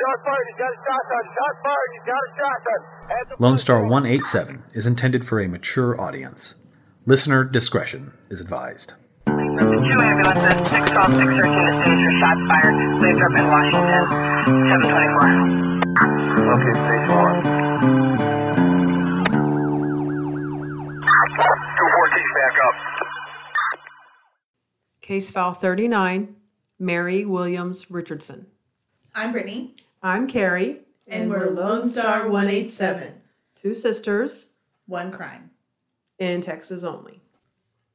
Shot fired. He's got a shotgun. Shot fired. He's got a shotgun. Lone Star 187 is intended for a mature audience. Listener discretion is advised. Two ambulances, 612, 613 is for shots fired. Lathrop in Washington, 724. Okay, stage one. 214, back up. Case file 39, Mary Williams Richardson. I'm Britney, I'm Kerri, and, we're Lone Star 187. two sisters One crime. in Texas only.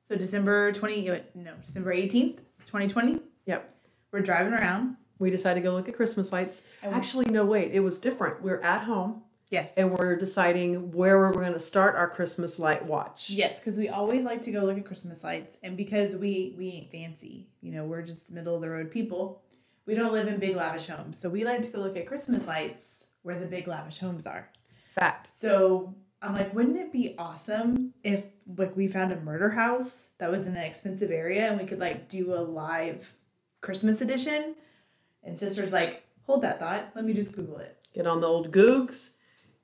So December 20, uh, no, December 18th, 2020, Yep. we're driving around. We decided to go look at Christmas lights. And we- Actually, no, wait, it was different. We're at home Yes. and we're deciding where we're going to start our Christmas light watch. Yes, because we always like to go look at Christmas lights, and because we we ain't fancy, you know, we're just middle of the road people. We don't live in big lavish homes, so we like to go look at Christmas lights where the big lavish homes are. Fact. So I'm like, wouldn't it be awesome if like we found a murder house that was in an expensive area and we could like do a live Christmas edition? And sister's like, hold that thought. Let me just Google it. Get on the old Googs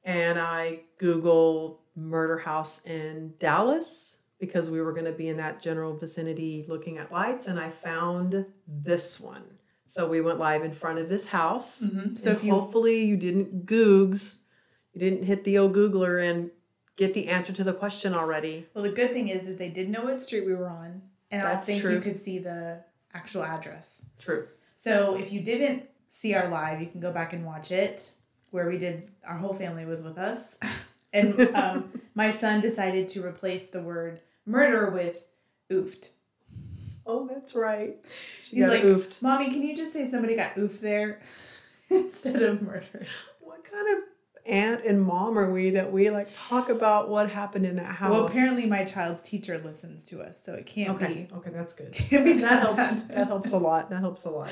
and I Google murder house in Dallas because we were going to be in that general vicinity looking at lights and I found this one. So we went live in front of this house. Mhm. So if you hopefully you didn't Googs, you didn't hit the old Googler and get the answer to the question already. well, the good thing is, is they did know what street we were on, and I don't think true. you could see the actual address. True. So if you didn't see our live, you can go back and watch it where we did our whole family was with us. And um, my son decided to replace the word murder with oofed. Oh, that's right. She He's got like, oofed. Mommy, can you just say somebody got oofed there instead of murder? What kind of aunt and mom are we that we like talk about what happened in that house? Well, apparently my child's teacher listens to us, so it can't Okay. be. Okay, that's good. Can't be that helps. That helps a lot. That helps a lot.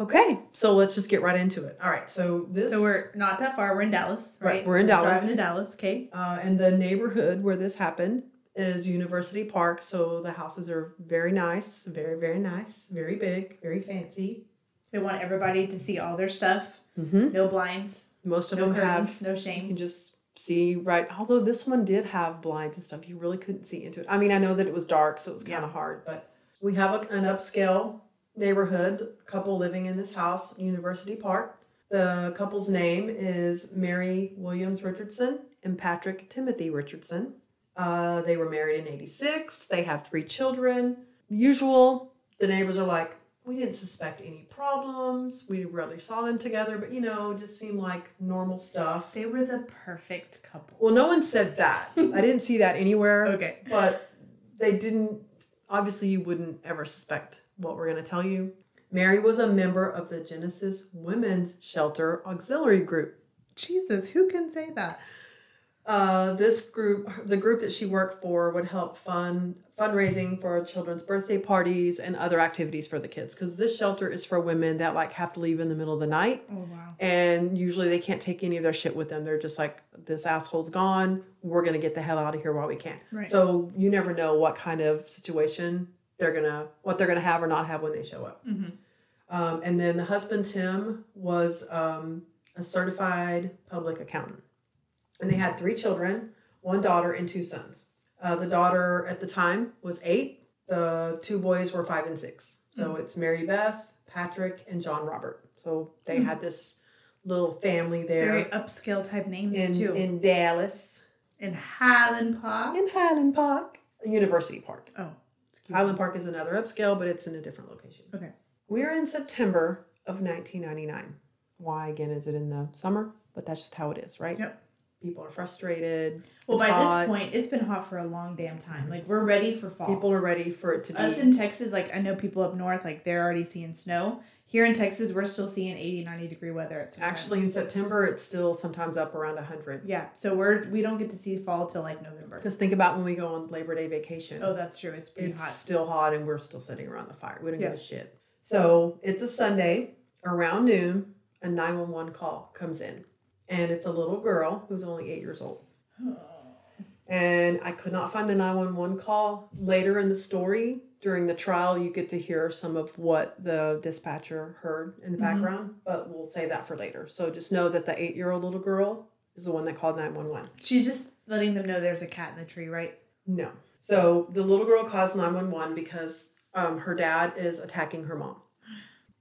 Okay, so let's just get right into it. All right, so this So we're not that far. We're in Dallas, Right, right? we're in Dallas. Driving to Dallas. Okay. uh, and the neighborhood where this happened is University Park. So the houses are very nice, very very nice, very big, very fancy. They want everybody to see all their stuff. Mm-hmm. No blinds. Most of No them curtains. have No shame. you can just see right although this one did have blinds and stuff you really couldn't see into it i mean i know that it was dark so it was kind of Yeah. hard but we have a, an upscale neighborhood couple living in this house university park the couple's name is mary williams richardson and patrick timothy richardson uh, they were married in 86 they have three children usual the neighbors are like we didn't suspect any problems we rarely saw them together but you know just seemed like normal stuff They were the perfect couple. well, no one said that. I didn't see that anywhere. Okay. But they didn't, obviously, you wouldn't ever suspect what we're going to tell you. Mary was a member of the Genesis Women's Shelter Auxiliary Group. Jesus, who can say that? Uh, this group, the group that she worked for, would help fund fundraising for children's birthday parties and other activities for the kids. Because this shelter is for women that like have to leave in the middle of the night Oh wow. and usually they can't take any of their shit with them. They're just like, this asshole's gone. We're gonna get the hell out of here while we can. Right. So you never know what kind of situation they're gonna, what they're gonna have or not have when they show up. Mm-hmm. Um, and then the husband Tim was um, a certified public accountant, and they had three children, one daughter and two sons. Uh, the daughter at the time was eight. The two boys were five and six. So it's Mary Beth, Patrick, and John Robert. So they Hmm. had this little family there Very upscale type names in, too. in Dallas, in Highland Park. in Highland Park, University Park. Oh, Highland me. Park is another upscale, but it's in a different location. Okay. We're in September of 1999. Why again is it in the summer? But that's just how it is, right? Yep. People are frustrated. Well, by hot. this point, it's been hot for a long damn time. Like we're ready for fall. people are ready for it to be. Us in Texas, like I know people up north, like they're already seeing snow. Here in Texas, we're still seeing 80, 90 degree weather. At. Actually, in September, it's still sometimes up around 100. yeah. So we're we don't get to see fall till like November. Because think about when we go on Labor Day vacation. Oh, that's true. It's pretty it's hot. still hot and we're still sitting around the fire. We don't give a shit. So it's a Sunday around noon, a 911 call comes in. And it's a little girl who's only eight years old. And I could not find the 911 call. Later in the story, during the trial, you get to hear some of what the dispatcher heard in the background, but we'll save that for later. So just know that the eight year old little girl is the one that called 911. She's just letting them know there's a cat in the tree, right? No. So the little girl calls 911 because um, her dad is attacking her mom.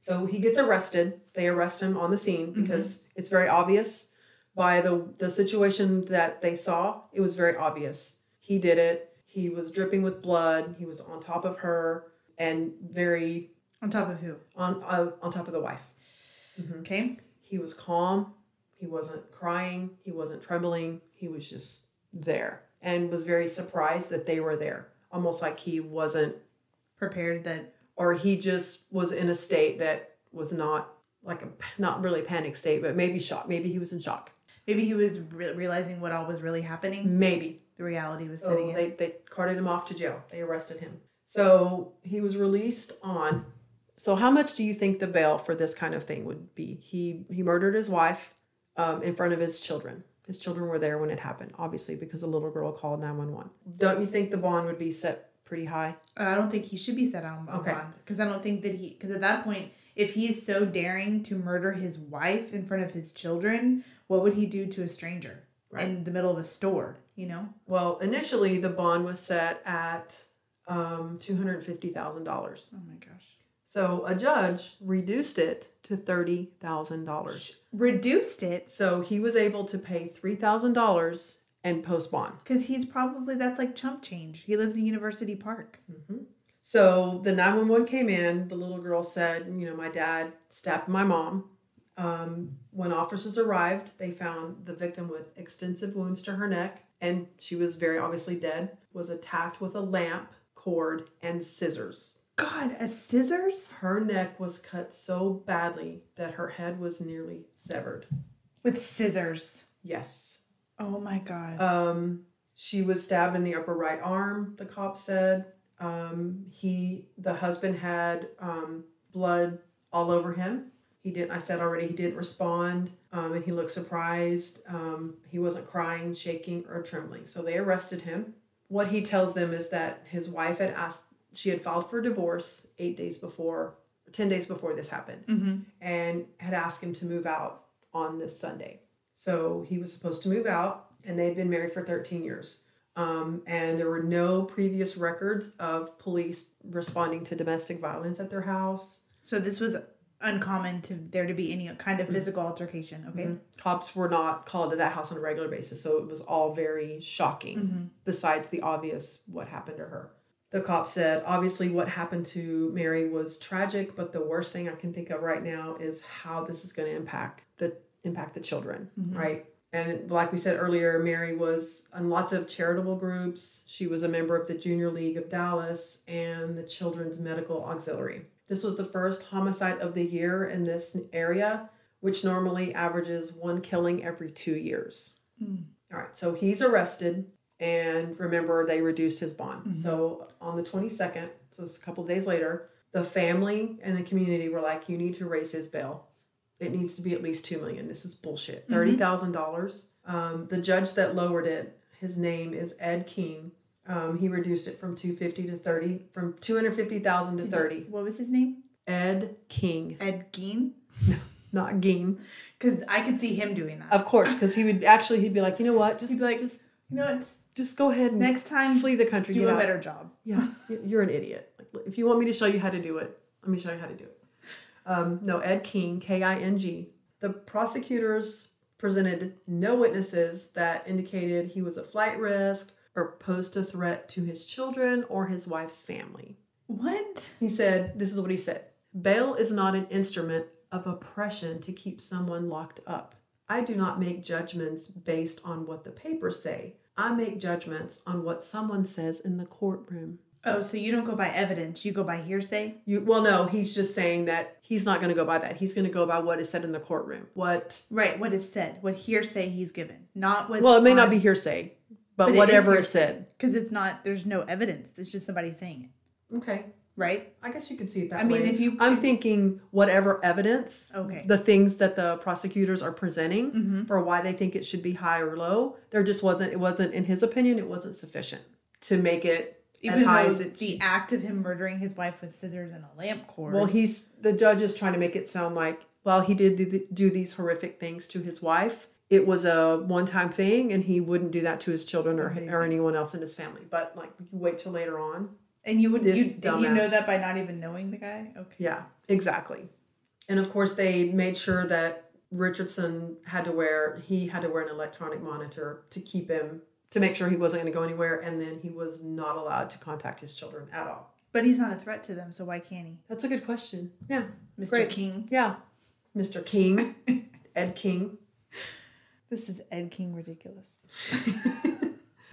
So he gets arrested. They arrest him on the scene because it's very obvious by the, the situation that they saw. It was very obvious. He did it. He was dripping with blood. He was on top of her and very On top of who? on uh, on top of the wife. Okay. He was calm. He wasn't crying. He wasn't trembling. He was just there and was very surprised that they were there. Almost like he wasn't, Prepared that or he just was in a state that was not like a not really panic state, but maybe shock. Maybe he was in shock. maybe he was re- realizing what all was really happening. Maybe The reality was setting So in. they, they carted him off to jail. They arrested him. So he was released on. So how much do you think the bail for this kind of thing would be? He he murdered his wife um, in front of his children. His children were there when it happened, obviously, because a little girl called 911. Don't you think the bond would be set pretty high? I don't think he should be set on, on Okay. bond because I don't think that he because at that point, if he's so daring to murder his wife in front of his children, what would he do to a stranger Right. in the middle of a store? You know, Well, initially the bond was set at um, $250,000. oh my gosh, So a judge reduced it to $30,000. reduced it So he was able to pay $3,000 and post bond. because he's probably that's like chump change. He lives in University Park. So the 911 came in. The little girl said, You know, my dad stabbed my mom. Um, when officers arrived, they found the victim with extensive wounds to her neck, and she was very obviously dead, was attacked with a lamp, cord, and scissors. God, a scissors Her neck was cut so badly that her head was nearly severed. with scissors. Yes. Oh my god. Um, she was stabbed in the upper right arm, the cop said. Um, he, the husband had um, blood all over him. He didn't, I said already, he didn't respond um, and he looked surprised. Um, he wasn't crying, shaking, or trembling. So they arrested him. What he tells them is that his wife had asked, she had filed for divorce eight days before, 10 days before this happened mm-hmm. and had asked him to move out on this Sunday. So he was supposed to move out, and they'd been married for 13 years. Um, and there were no previous records of police responding to domestic violence at their house. So this was uncommon to there to be any kind of mm-hmm. physical altercation. Okay. Mm-hmm. Cops were not called to that house on a regular basis, so it was all very shocking, mm-hmm. besides the obvious what happened to her. The cop said, obviously, what happened to Mary was tragic, but the worst thing I can think of right now is how this is going to impact the impact the children, mm-hmm. right? And like we said earlier, Mary was in lots of charitable groups. She was a member of the Junior League of Dallas and the Children's Medical Auxiliary. This was the first homicide of the year in this area, which normally averages one killing every two years. Mm. All right, so he's arrested, and remember, they reduced his bond. Mm-hmm. So on the 22nd, so it's a couple days later, the family and the community were like, you need to raise his bail. It needs to be at least two million. This is bullshit. Thirty thousand dollars. Um, the judge that lowered it, his name is Ed King. Um, he reduced it from two fifty to thirty, from two hundred fifty thousand to thirty. What was his name? Ed King, Ed Gein. No, not Geen. Because I could see him doing that. Of course, because he would actually he'd be like, you know what, just He'd be like, just you know what? just go ahead and Next time, flee the country. do a out. better job. Yeah, you're an idiot. Like, if you want me to show you how to do it, let me show you how to do it. Um, no, Ed King, K I N G. The prosecutors presented no witnesses that indicated he was a flight risk or posed a threat to his children or his wife's family. What? He said, This is what he said Bail is not an instrument of oppression to keep someone locked up. I do not make judgments based on what the papers say. I make judgments on what someone says in the courtroom. Oh, so you don't go by evidence, you go by hearsay? You well, no, he's just saying that he's not going to go by that. He's going to go by what is said in the courtroom. What? Right, what is said, what hearsay he's given, not what. Well, it may not be hearsay, but, But whatever is said. Because it's not, there's no evidence. It's just somebody saying it, Okay, right? I guess you could see it that way. I mean, if you- I'm thinking whatever evidence, Okay. the things that the prosecutors are presenting Mhm. for why they think it should be high or low, there just wasn't. It wasn't, in his opinion, it wasn't sufficient to make it Even as high as it. the act of him murdering his wife with scissors and a lamp cord. well, he's the judge is trying to make it sound like well he did do, do these horrific things to his wife, it was a one-time thing, and he wouldn't do that to his children or, Amazing. or anyone else in his family. But like, you wait till later on. and you would you, you know that by not even knowing the guy? Okay. Yeah, exactly. And of course, they made sure that Richardson had to wear he had to wear an electronic monitor to keep him to make sure he wasn't going to go anywhere, and then he was not allowed to contact his children at all. But he's not a threat to them, so why can't he? That's a good question. Yeah, Mr. Great. King. yeah, Mr. King, Ed King. This is Ed King ridiculous.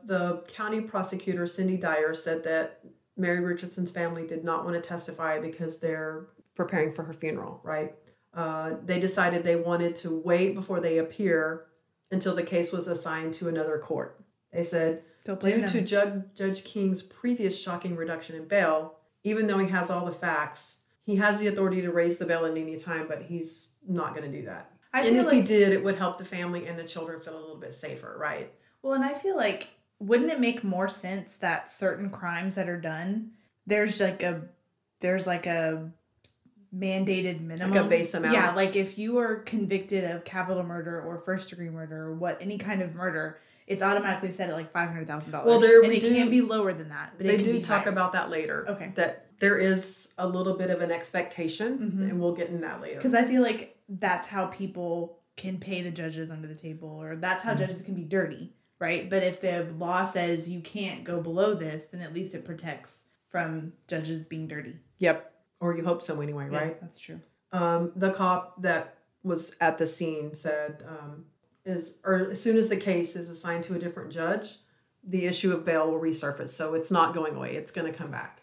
The county prosecutor, Cindy Dyer, said that Mary Richardson's family did not want to testify because they're preparing for her funeral, right? Uh, they decided they wanted to wait before they appear until the case was assigned to another court. They said, due to. Judge, Judge King's previous shocking reduction in bail, even though he has all the facts, he has the authority to raise the bail at any time, but he's not going to do that. I and if he did, it would help the family and the children feel a little bit safer, right? Well, and I feel like wouldn't it make more sense that certain crimes that are done, there's like a there's like a mandated minimum base amount? Yeah, like if you are convicted of capital murder or first degree murder or what any kind of murder, it's automatically set at like five hundred thousand dollars. Well, there and we it do- can be lower than that, but they do talk higher. about that later. Okay. That there is a little bit of an expectation, Mhm. and we'll get in that later. because I feel like that's how people can pay the judges under the table, or that's Mm-hmm. how judges can be dirty, right? But if the law says you can't go below this, then at least it protects from judges being dirty. Yep. Or you hope so anyway, Yeah, right? that's true. Um, the cop that was at the scene said, um, is or as soon as the case is assigned to a different judge, the issue of bail will resurface. So it's not going away. It's going to come back.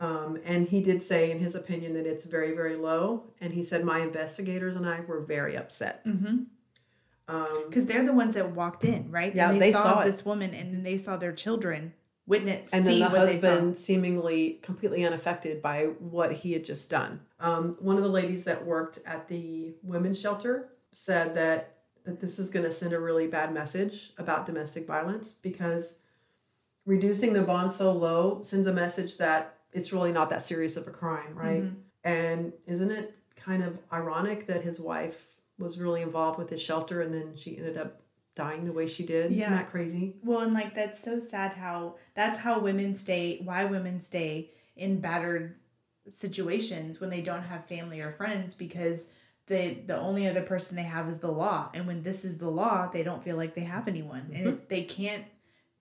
Um, and he did say, in his opinion, that it's very, very low. And he said, my investigators and I were very upset. Mm-hmm. Um, Because they're the ones that walked in, right? Yeah, and they saw it. this woman, and then they saw their children witness and then the they saw. husband seemingly completely unaffected by what he had just done. Um, one of the ladies that worked at the women's shelter said that that this is going to send a really bad message about domestic violence because reducing the bond so low sends a message that it's really not that serious of a crime, right? Mhm. And isn't it kind of ironic that his wife was really involved with his shelter and then she ended up dying the way she did? Yeah. Isn't that crazy? Well, and like that's so sad how that's how women stay, why women stay in battered situations when they don't have family or friends because the the only other person they have is the law. And when this is the law, they don't feel like they have anyone. And mm-hmm. they can't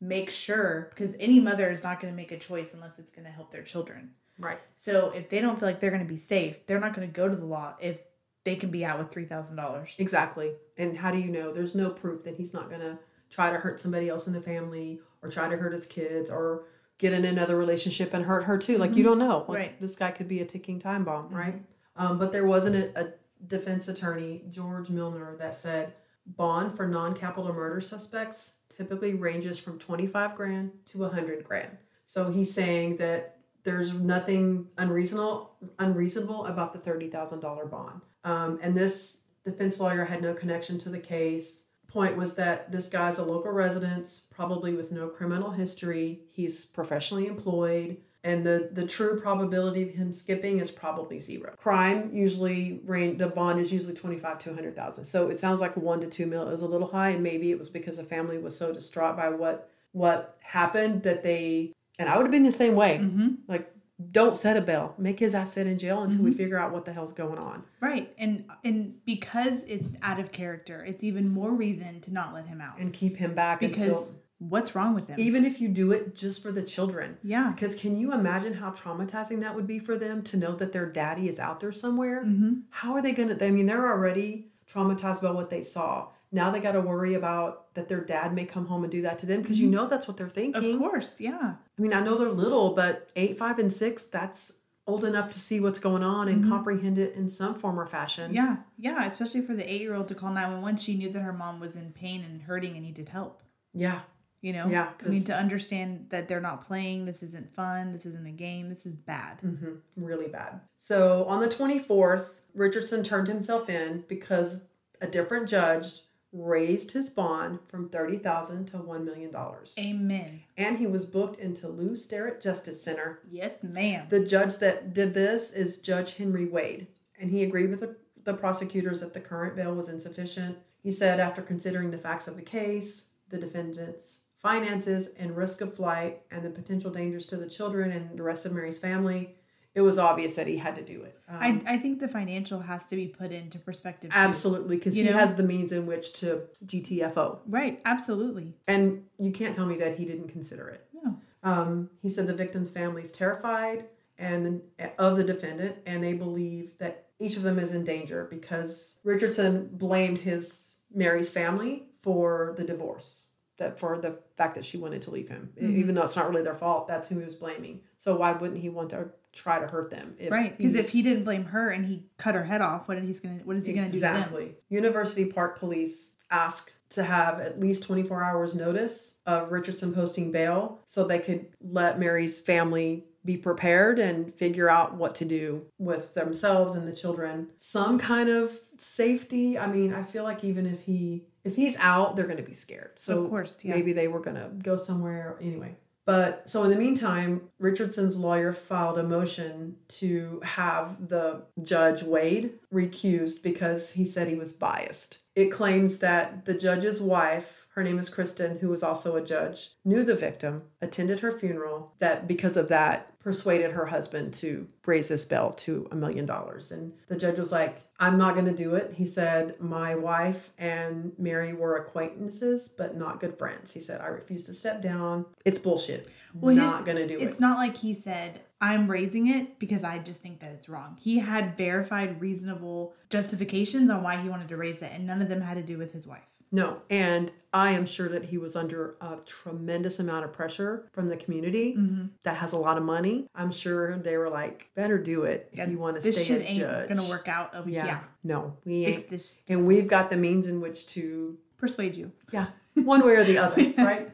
make sure because any mother is not going to make a choice unless it's going to help their children. Right. So if they don't feel like they're going to be safe, they're not going to go to the law if they can be out with $3,000. Exactly. And how do you know? There's no proof that he's not going to try to hurt somebody else in the family or try to hurt his kids or get in another relationship and hurt her too. Like you mm-hmm. don't know. Like, Right. This guy could be a ticking time bomb, mm-hmm. right? Um, but there wasn't a, a defense attorney, George Milner, that said bond for non-capital murder suspects typically ranges from 25 grand to 100 grand. So he's saying that there's nothing unreasonable unreasonable about the $30,000 bond. Um, and this defense lawyer had no connection to the case. Point was that this guy's a local resident, probably with no criminal history. He's professionally employed, and the the true probability of him skipping is probably zero. Crime usually range the bond is usually twenty five to hundred thousand. So it sounds like one to two mil is a little high, and maybe it was because the family was so distraught by what what happened that they and I would have been the same way. Mm-hmm. Like, don't set a bail. Make his ass sit in jail until we figure out what the hell's going on. Right. And and because it's out of character, it's even more reason to not let him out. and keep him back because until what's wrong with him? even if you do it just for the children. yeah. Because can you imagine how traumatizing that would be for them to know that their daddy is out there somewhere? Mm-hmm. How are they going to? I mean, they're already traumatized by what they saw. Now they got to worry about that their dad may come home and do that to them because you know that's what they're thinking. Mm-hmm. Of course, yeah. I mean, I know they're little, but eight, five, and six, that's old enough to see what's going on and comprehend it in some form or fashion. Mm-hmm. Yeah. Yeah. Especially for the eight year old to call 911, she knew that her mom was in pain and hurting and needed help. Yeah. You know? Yeah, I mean, to understand that they're not playing, this isn't fun, this isn't a game, this is bad. hmm really bad. So on the 24th, Richardson turned himself in because a different judge raised his bond from 30,000 to $1 million. Amen. And he was booked into Lew Sterrett Justice Center. Yes, ma'am. The judge that did this is Judge Henry Wade, and he agreed with the, the prosecutors that the current bail was insufficient. He said, after considering the facts of the case, the defendant's finances and risk of flight, and the potential dangers to the children and the rest of Mary's family, it was obvious that he had to do it. Um, I, I think the financial has to be put into perspective. too. absolutely, because he know? has the means in which to GTFO. Right. Absolutely. And you can't tell me that he didn't consider it. No. Um, he said the victim's family is terrified and of the defendant, and they believe that each of them is in danger because Richardson blamed his Mary's family for the divorce, that for the fact that she wanted to leave him, Mhm. even though it's not really their fault. That's who he was blaming. So why wouldn't he want to try to hurt them? If right. Because if he didn't blame her and he cut her head off, what he's gonna what is he gonna do? Exactly. University Park Police asked to have at least 24 hours notice of Richardson posting bail so they could let Mary's family be prepared and figure out what to do with themselves and the children. Some kind of safety. I mean, I feel like even if he if he's out, they're going to be scared. So Of course, yeah. maybe they were going to go somewhere anyway. But so in the meantime, Richardson's lawyer filed a motion to have the judge Wade recused because he said he was biased. It claims that the judge's wife, her name is Kristen, who was also a judge, knew the victim, attended her funeral, that because of that persuaded her husband to raise this bail to a million dollars. And the judge was like, I'm not going to do it. He said, My wife and Mary were acquaintances, but not good friends. He said, I refuse to step down. It's bullshit. Well, not going to do It's it. not like he said, I'm raising it because I just think that it's wrong. He had verified reasonable justifications on why he wanted to raise it, and none of them had to do with his wife. No. And I am sure that he was under a tremendous amount of pressure from the community Mm-hmm. that has a lot of money. I'm sure they were like, better do it if you want to this stay shit a ain't judge. gonna work out. Over Yeah. yeah. No, we Fix ain't. this. And we've got the means in which to persuade you. Yeah, one way or the other, right?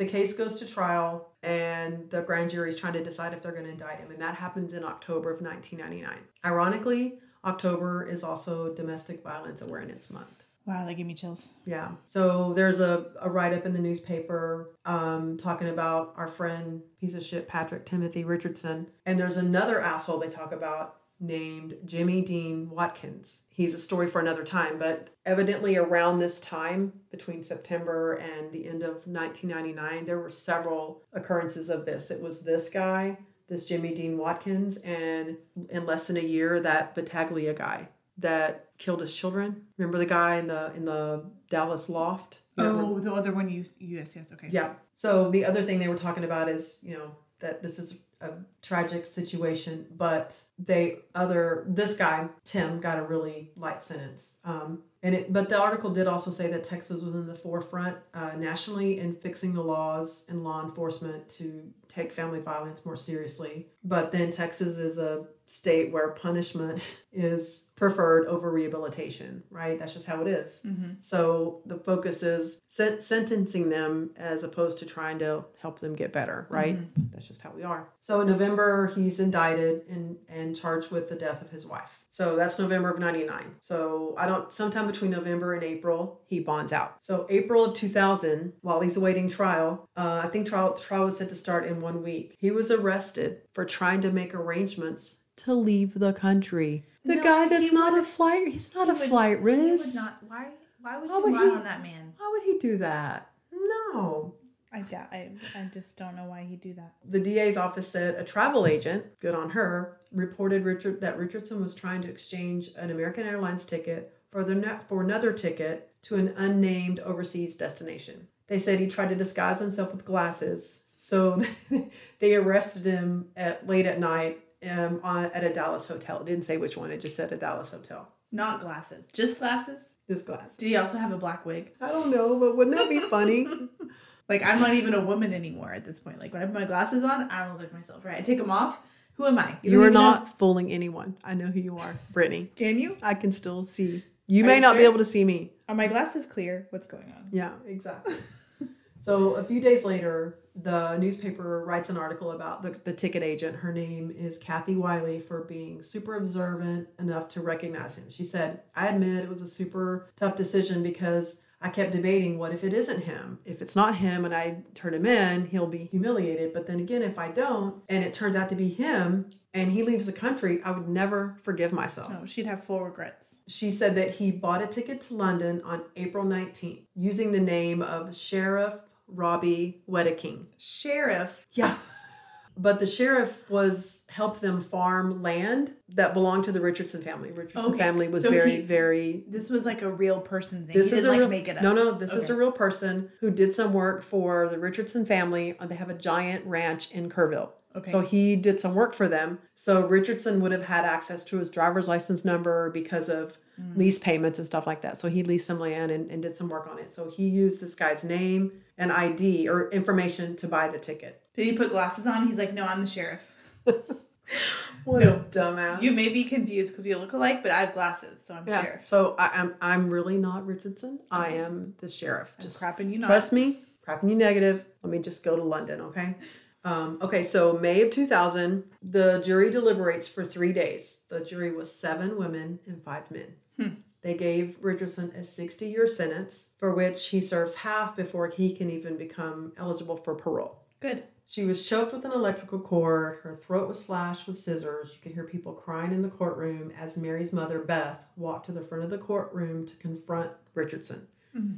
The case goes to trial, and the grand jury is trying to decide if they're going to indict him, and that happens in October of 1999. Ironically, October is also Domestic Violence Awareness Month. Wow, that gave me chills. Yeah. So there's a, a write up in the newspaper um, talking about our friend, piece of shit, Patrick Timothy Richardson. And there's another asshole they talk about named Jimmy Dean Watkins. He's a story for another time, but evidently around this time, between September and the end of 1999, there were several occurrences of this. It was this guy, this Jimmy Dean Watkins, and in less than a year, that Battaglia guy that killed his children. Remember the guy in the in the Dallas loft? You don't remember? Oh, the other one you yes, yes, okay. Yeah. So the other thing they were talking about is, you know, that this is a tragic situation, but they other this guy Tim got a really light sentence. Um, and it, but the article did also say that Texas was in the forefront uh, nationally in fixing the laws and law enforcement to take family violence more seriously. But then Texas is a state where punishment is preferred over rehabilitation, right? That's just how it is. Mm-hmm. So the focus is sen- sentencing them as opposed to trying to help them get better, right? That's just how we are. So in November, he's indicted and, and charged with the death of his wife. So that's November of 99. So I don't, sometime between November and April, he bonds out. So April of 2000, while he's awaiting trial, uh, I think trial, trial was set to start in one week. He was arrested for trying to make arrangements to leave the country. The No, guy that's not a flight, he's not a would- flight He would risk. not. Why? Why would Why you would lie he- on that man? Why would he do that? I doubt. I, I just don't know why he'd do that. The DA's office said a travel agent, good on her, reported Richard that Richardson was trying to exchange an American Airlines ticket for the ne- for another ticket to an unnamed overseas destination. They said he tried to disguise himself with glasses, so they arrested him at late at night um, on, at a Dallas hotel. It didn't say which one; it just said a Dallas hotel. Not glasses. Just glasses. Just glasses. Did he also have a black wig? I don't know, but wouldn't that be funny? Like I'm not even a woman anymore at this point. Like when I put my glasses on, I don't look like myself. Right? I take them off. Who am I? You don't are even know- not fooling anyone. I know who you are, Britney. Can you? I can still see. You Are may you not be able to see me. Are my glasses clear? What's going on? Yeah, exactly. so a few days later, the newspaper writes an article about the, the ticket agent. Her name is Kathy Wiley for being super observant enough to recognize him. She said, I admit it was a super tough decision because I kept debating what if it isn't him? If it's not him and I turn him in, he'll be humiliated. But then again, if I don't and it turns out to be him and he leaves the country, I would never forgive myself. No, she'd have full regrets. She said that he bought a ticket to London on April 19th using the name of Sheriff Robbie Wedeking. Sheriff. Yeah. But the sheriff was helped them farm land that belonged to the Richardson family. Richardson Okay, family was so very, he- very This was like a real person thing. this he is didn't a like real, make it up. No, no, this is a real person who did some work for the Richardson family. They have a giant ranch in Kerrville. Okay. So he did some work for them. So Richardson would have had access to his driver's license number because of Mm. lease payments and stuff like that. So he leased some land and, and did some work on it. So he used this guy's name and ID or information to buy the ticket. Did he put glasses on? He's like, no, I'm the sheriff. What No. a dumbass. You may be confused because we look alike, but I have glasses, so I'm Yeah. sheriff. So I, I'm I'm really not Richardson. I am the sheriff. I'm Just crapping you not. trust me. Crapping you negative. Let me just go to London, okay? Um, okay, so May of 2000, the jury deliberates for three days. The jury was seven women and five men. Hmm. They gave Richardson a 60 year sentence for which he serves half before he can even become eligible for parole. Good. She was choked with an electrical cord. Her throat was slashed with scissors. You could hear people crying in the courtroom as Mary's mother, Beth, walked to the front of the courtroom to confront Richardson.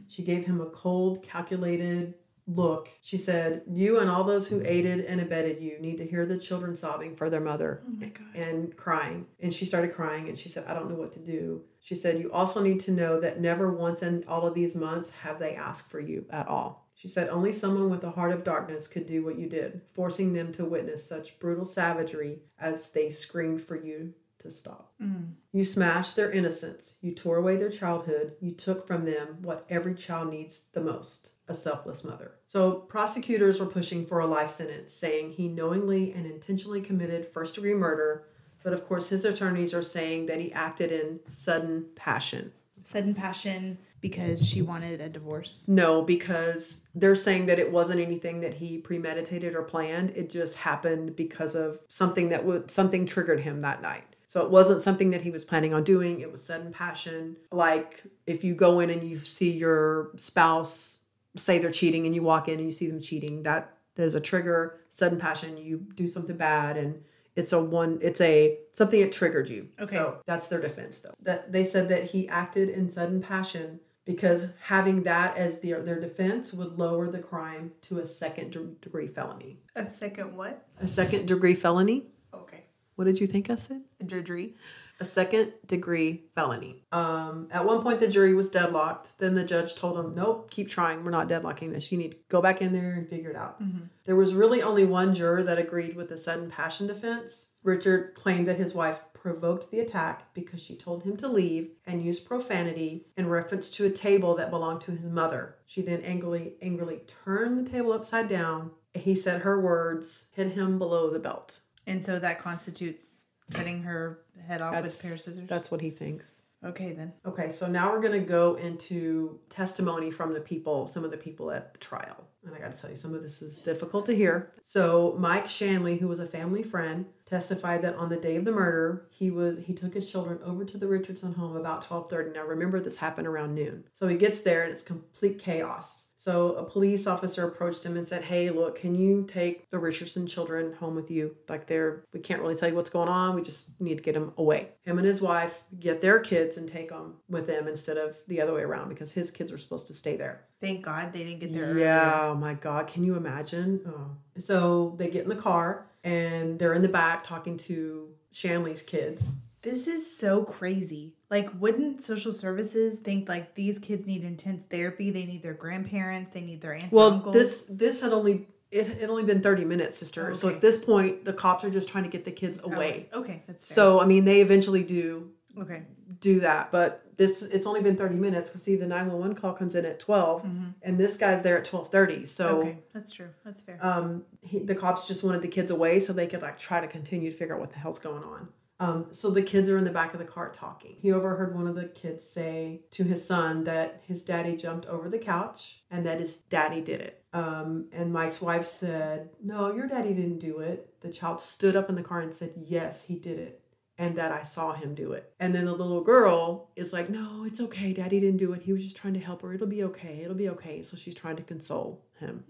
She gave him a cold, calculated look. She said, You and all those who aided and abetted you need to hear the children sobbing for their mother Oh and crying. And she started crying and she said, I don't know what to do. She said, You also need to know that never once in all of these months have they asked for you at all. She said, Only someone with a heart of darkness could do what you did, forcing them to witness such brutal savagery as they screamed for you to stop. Mm. You smashed their innocence. You tore away their childhood. You took from them what every child needs the most a selfless mother. So, prosecutors were pushing for a life sentence, saying he knowingly and intentionally committed first degree murder. But of course, his attorneys are saying that he acted in sudden passion. Sudden passion because she wanted a divorce. No, because they're saying that it wasn't anything that he premeditated or planned. It just happened because of something that would something triggered him that night. So it wasn't something that he was planning on doing. It was sudden passion. Like if you go in and you see your spouse say they're cheating and you walk in and you see them cheating, that there's a trigger, sudden passion, you do something bad and it's a one it's a something that triggered you. Okay. So that's their defense though. That they said that he acted in sudden passion because having that as their their defense would lower the crime to a second de- degree felony. A second what? A second degree felony? Okay. What did you think I said? Drudgery. A second degree felony. Um, at one point, the jury was deadlocked. Then the judge told them, Nope, keep trying. We're not deadlocking this. You need to go back in there and figure it out. There was really only one juror that agreed with the sudden passion defense. Richard claimed that his wife provoked the attack because she told him to leave and used profanity in reference to a table that belonged to his mother. She then angrily angrily turned the table upside down. He said her words hit him below the belt. And so that constitutes cutting her head off with a pair of scissors. that's what he thinks. okay then. Okay, so now we're going to go into testimony from the people, some of the people at the trial. And I got to tell you, some of this is difficult to hear. So Mike Shanley, who was a family friend, testified that on the day of the murder, he was he took his children over to the Richardson home about 12:30. Now remember this happened around noon. So he gets there and it's complete chaos. So a police officer approached him and said, "Hey, look, can you take the Richardson children home with you? Like they're we can't really tell you what's going on. We just need to get them away." Him and his wife get their kids and take them with them instead of the other way around because his kids were supposed to stay there. Thank God they didn't get there. Yeah, oh my God. Can you imagine? Oh. So they get in the car and they're in the back talking to Shanley's kids. This is so crazy. Like, wouldn't social services think like these kids need intense therapy? They need their grandparents. They need their aunts. Well, uncles? this this had only it had only been 30 minutes, sister. So at this point, the cops are just trying to get the kids Oh, away. Okay, that's fair. So I mean, they eventually do okay. do that, but this it's only been 30 minutes because see the 911 call comes in at 12 and this guy's there at 12:30. So Mm-hmm. Okay, that's true. That's fair. um, he, the cops just wanted the kids away so they could like try to continue to figure out what the hell's going on. Um, so the kids are in the back of the car talking. He overheard one of the kids say to his son that his daddy jumped over the couch and that his daddy did it. Um, and Mike's wife said, "No, your daddy didn't do it." The child stood up in the car and said, "Yes, he did it." And that I saw him do it. And then the little girl is like, No, it's okay. Daddy didn't do it. He was just trying to help her. It'll be okay. It'll be okay. So she's trying to console him.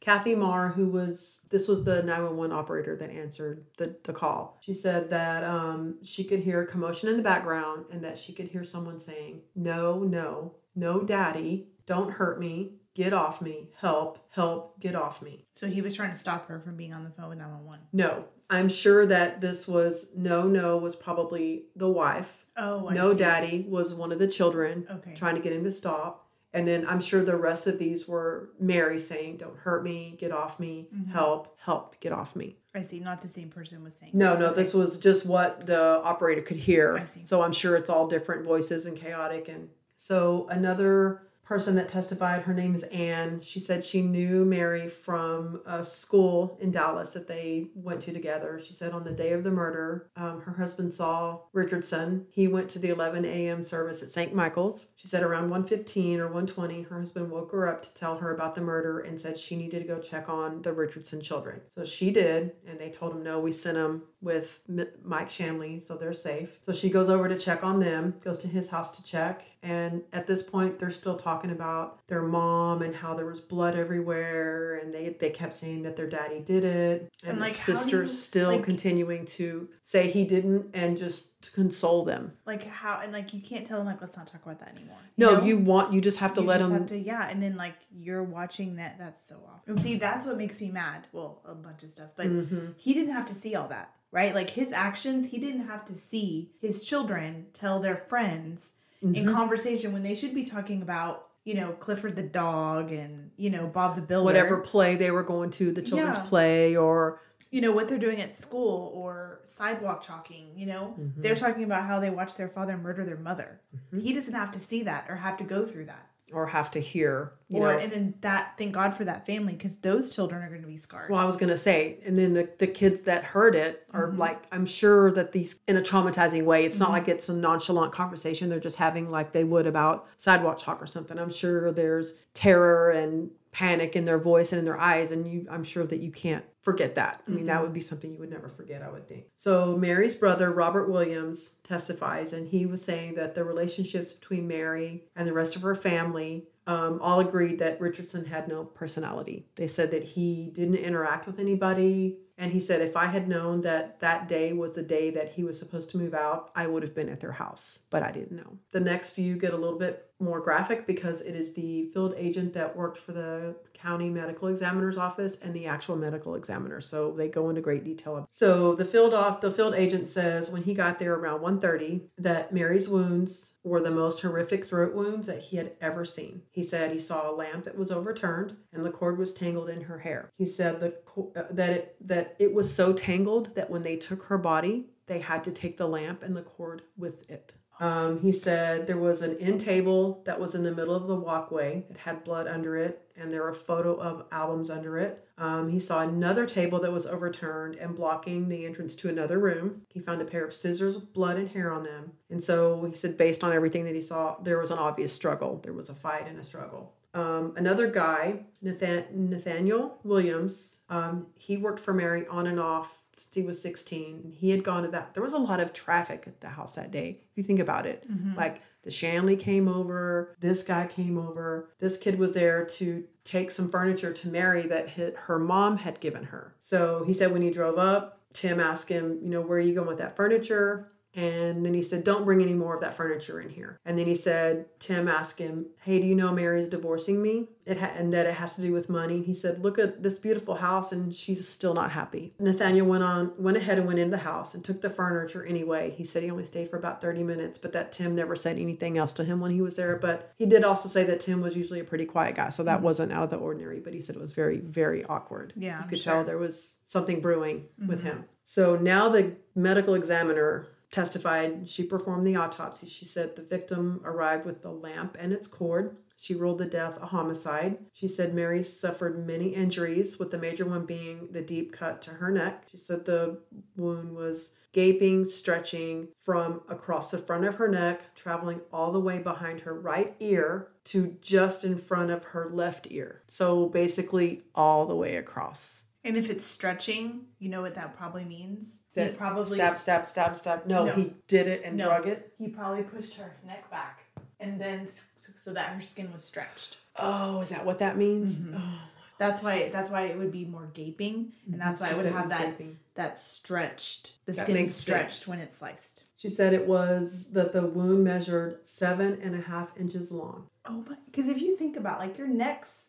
Kathy Marr, who was this was the 911 operator that answered the, the call. She said that um, she could hear commotion in the background and that she could hear someone saying, No, no, no, daddy, don't hurt me. Get off me. Help, help, get off me. So he was trying to stop her from being on the phone with 911. No. I'm sure that this was no, no was probably the wife. Oh, I no, see. daddy was one of the children Okay. trying to get him to stop. And then I'm sure the rest of these were Mary saying, Don't hurt me, get off me, Mm-hmm. help, help, get off me. I see. Not the same person was saying. No, no, Okay. this was just what the operator could hear. I see. So I'm sure it's all different voices and chaotic. And so another person that testified, her name is Anne. She said she knew Mary from a school in Dallas that they went to together. She said on the day of the murder, um, her husband saw Richardson. He went to the 11 a.m. service at St. Michael's. She said around 1:15 or 1:20, her husband woke her up to tell her about the murder and said she needed to go check on the Richardson children. So she did, and they told him no. We sent them with Mike Shanley, so they're safe. So she goes over to check on them, goes to his house to check, and at this point, they're still talking about their mom and how there was blood everywhere, and they they kept saying that their daddy did it, and, And, the like, sister's you- still like- continuing to say he didn't, and just to console them. Like how and like you can't tell them like let's not talk about that anymore. No, know? you want you just have to you let them. to yeah and then like you're watching that that's so awful see that's what makes me mad well a bunch of stuff but Mm-hmm. he didn't have to see all that right like his actions he didn't have to see his children tell their friends Mm-hmm. in conversation when they should be talking about you know clifford the dog and you know bob the builder whatever play they were going to, the children's Yeah. play, or you know what they're doing at school or sidewalk chalking you know Mm-hmm. they're talking about how they watched their father murder their mother he doesn't have to see that or have to go through that or have to hear, you or know. and then that thank god for that family because those children are going to be scarred Well, I was gonna say, and then the, the kids that heard it are Mm-hmm. like, I'm sure that these in a traumatizing way. It's not like it's a nonchalant conversation. They're just having like they would about sidewalk talk or something. I'm sure there's terror and panic in their voice and in their eyes, and you, I'm sure that you can't forget that. I mean, that would be something you would never forget. I would think. So Mary's brother Robert Williams testifies, and he was saying that the relationships between Mary and the rest of her family um, all agreed that Richardson had no personality. They said that he didn't interact with anybody. And he said, if I had known that that day was the day that he was supposed to move out, I would have been at their house, but I didn't know. The next few get a little bit more graphic because it is the field agent that worked for the county medical examiner's office and the actual medical examiner. So they go into great detail. So the field off the field agent says when he got there around 1:30 that Mary's wounds were the most horrific throat wounds that he had ever seen. He said he saw a lamp that was overturned and the cord was tangled in her hair. He said the uh, that it that it was so tangled that when they took her body, they had to take the lamp and the cord with it. Um, he said there was an end table that was in the middle of the walkway. It had blood under it, and there were photo of albums under it. Um, he saw another table that was overturned and blocking the entrance to another room. He found a pair of scissors with blood and hair on them. And so he said, based on everything that he saw, there was an obvious struggle. There was a fight and a struggle. Um, another guy, Nathan- Nathaniel Williams, um, he worked for Mary on and off since he was 16. He had gone to that. There was a lot of traffic at the house that day. If you think about it, mm-hmm. like the Shanley came over, this guy came over, this kid was there to take some furniture to Mary that hit, her mom had given her. So he said when he drove up, Tim asked him, you know, where are you going with that furniture? And then he said, Don't bring any more of that furniture in here. And then he said, Tim asked him, Hey, do you know Mary's divorcing me? It ha- and that it has to do with money. He said, Look at this beautiful house, and she's still not happy. Nathaniel went on, went ahead and went into the house and took the furniture anyway. He said he only stayed for about 30 minutes, but that Tim never said anything else to him when he was there. But he did also say that Tim was usually a pretty quiet guy, so that mm-hmm. wasn't out of the ordinary. But he said it was very, very awkward. Yeah, you could sure. tell there was something brewing with mm-hmm. him. So now the medical examiner testified she performed the autopsy. She said the victim arrived with the lamp and its cord. She ruled the death a homicide. She said Mary suffered many injuries, with the major one being the deep cut to her neck. She said the wound was gaping, stretching from across the front of her neck, traveling all the way behind her right ear to just in front of her left ear. So basically, all the way across. And if it's stretching, you know what that probably means. That he probably stab, stab, stab, stab. No, No. he did it and No. drug it. He probably pushed her neck back, and then so that her skin was stretched. Oh, is that what that means? Mhm. Oh, That's why. That's why it would be more gaping, and that's why she it would have that gaping. that stretched. The That skin is stretched sense. when it's sliced. She said it was that the wound measured seven and a half inches long. Oh my! Because if you think about like your necks,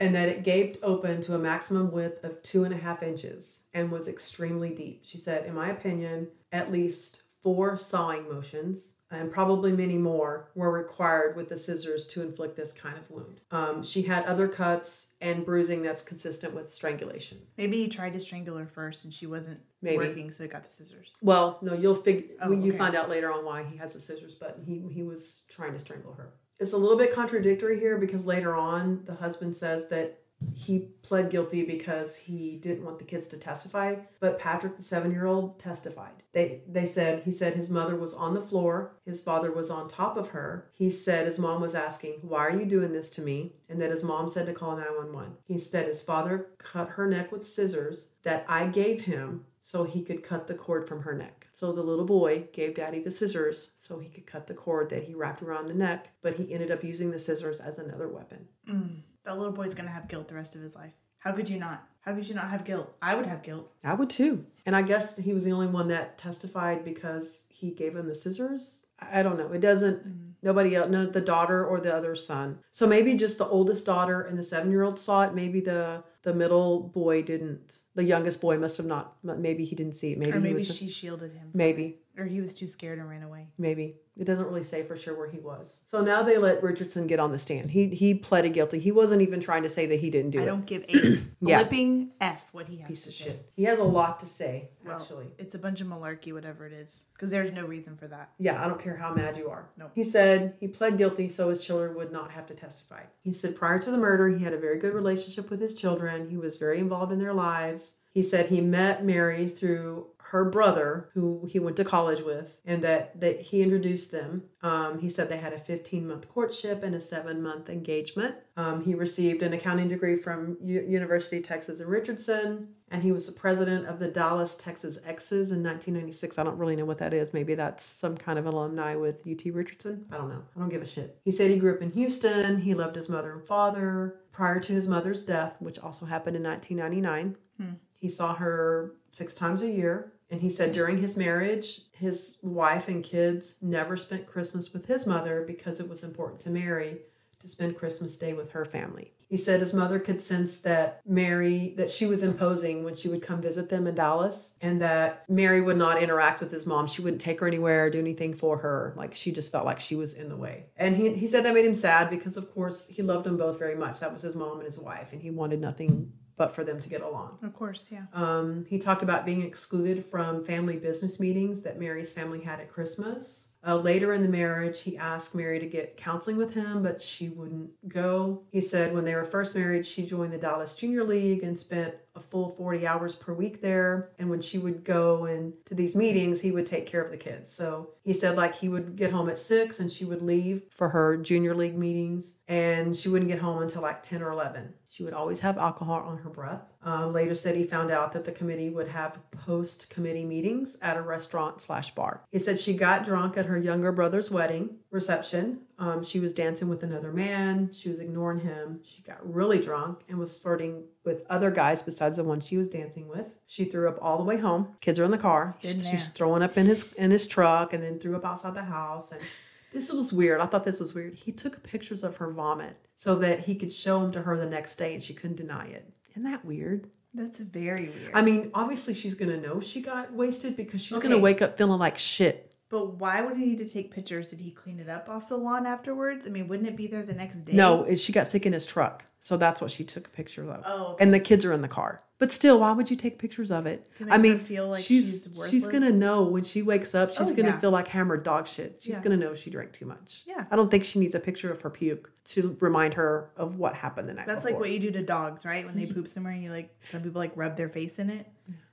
and that it gaped open to a maximum width of two and a half inches and was extremely deep. She said, in my opinion, at least four sawing motions and probably many more were required with the scissors to inflict this kind of wound. Um, she had other cuts and bruising that's consistent with strangulation. maybe he tried to strangle her first, and she wasn't Maybe. working, so he got the scissors. Well, no, you'll figure Oh, you okay. find out later on why he has the scissors, but he he was trying to strangle her. It's a little bit contradictory here because later on the husband says that he pled guilty because he didn't want the kids to testify, but Patrick the 7-year-old testified. They they said he said his mother was on the floor, his father was on top of her. He said his mom was asking, "Why are you doing this to me?" and that his mom said to call 911. He said his father cut her neck with scissors that I gave him so he could cut the cord from her neck. So the little boy gave daddy the scissors so he could cut the cord that he wrapped around the neck, but he ended up using the scissors as another weapon. Mm. That little boy's gonna have guilt the rest of his life. How could you not? How could you not have guilt? I would have guilt. I would too. And I guess he was the only one that testified because he gave him the scissors. I don't know. It doesn't, mm. nobody else, no, the daughter or the other son. So maybe just the oldest daughter and the seven year old saw it. Maybe the, the middle boy didn't. The youngest boy must have not, maybe he didn't see it. Maybe, or maybe he was, she shielded him. maybe. Or he was too scared and ran away. maybe it doesn't really say for sure where he was so now they let richardson get on the stand he he pleaded guilty he wasn't even trying to say that he didn't do I it I don't give a Yeah. f what he has to say. piece to of say. shit he has a lot to say Well, actually it's a bunch of malarkey, whatever it is, because there's no reason for that. yeah i don't care how mad you are No. he said he pled guilty so his children would not have to testify he said prior to the murder he had a very good relationship with his children he was very involved in their lives he said he met mary through her brother who he went to college with and that, that he introduced them. Um, he said they had a 15 month courtship and a seven month engagement. Um, he received an accounting degree from U- university of texas in richardson and he was the president of the dallas texas exes in 1996 i don't really know what that is. Maybe that's some kind of alumni with ut richardson. I don't know. I don't give a shit. He said he grew up in houston. He loved his mother and father. Prior to his mother's death which also happened in 1999 he saw her six times a year. And he said during his marriage, his wife and kids never spent Christmas with his mother because it was important to Mary to spend Christmas Day with her family. He said his mother could sense that Mary, that she was imposing when she would come visit them in Dallas, and that Mary would not interact with his mom. She wouldn't take her anywhere, do anything for her. Like she just felt like she was in the way. And he, he said that made him sad because, of course, he loved them both very much. That was his mom and his wife, and he wanted nothing but for them to get along. Of course, yeah. Um, he talked about being excluded from family business meetings that Mary's family had at Christmas. Uh, later in the marriage, he asked Mary to get counseling with him, but she wouldn't go. He said when they were first married, she joined the Dallas Junior League and spent a full 40 hours per week there. And when she would go and to these meetings, he would take care of the kids. So he said like he would get home at six and she would leave for her junior league meetings and she wouldn't get home until like 10 or 11. She would always have alcohol on her breath. Um, later said he found out that the committee would have post committee meetings at a restaurant slash bar. He said she got drunk at her younger brother's wedding reception. Um, she was dancing with another man. She was ignoring him. She got really drunk and was flirting with other guys besides the one she was dancing with. She threw up all the way home. Kids are in the car. She's, she's throwing up in his in his truck and then threw up outside the house and this was weird. I thought this was weird. He took pictures of her vomit so that he could show them to her the next day and she couldn't deny it. Isn't that weird? That's very weird. I mean, obviously she's gonna know she got wasted because she's Okay. gonna wake up feeling like shit. But why would he need to take pictures? Did he clean it up off the lawn afterwards? I mean, wouldn't it be there the next day? No, she got sick in his truck, so that's what she took a picture of. Oh, okay. and the kids are in the car. But still, why would you take pictures of it? To make I her mean, feel like she's she's she's gonna know when she wakes up. She's Oh, gonna yeah. feel like hammered dog shit. She's Yeah. gonna know she drank too much. Yeah. I don't think she needs a picture of her puke to remind her of what happened the night That's before. like what you do to dogs, right? When they poop somewhere and you like, some people like rub their face in it.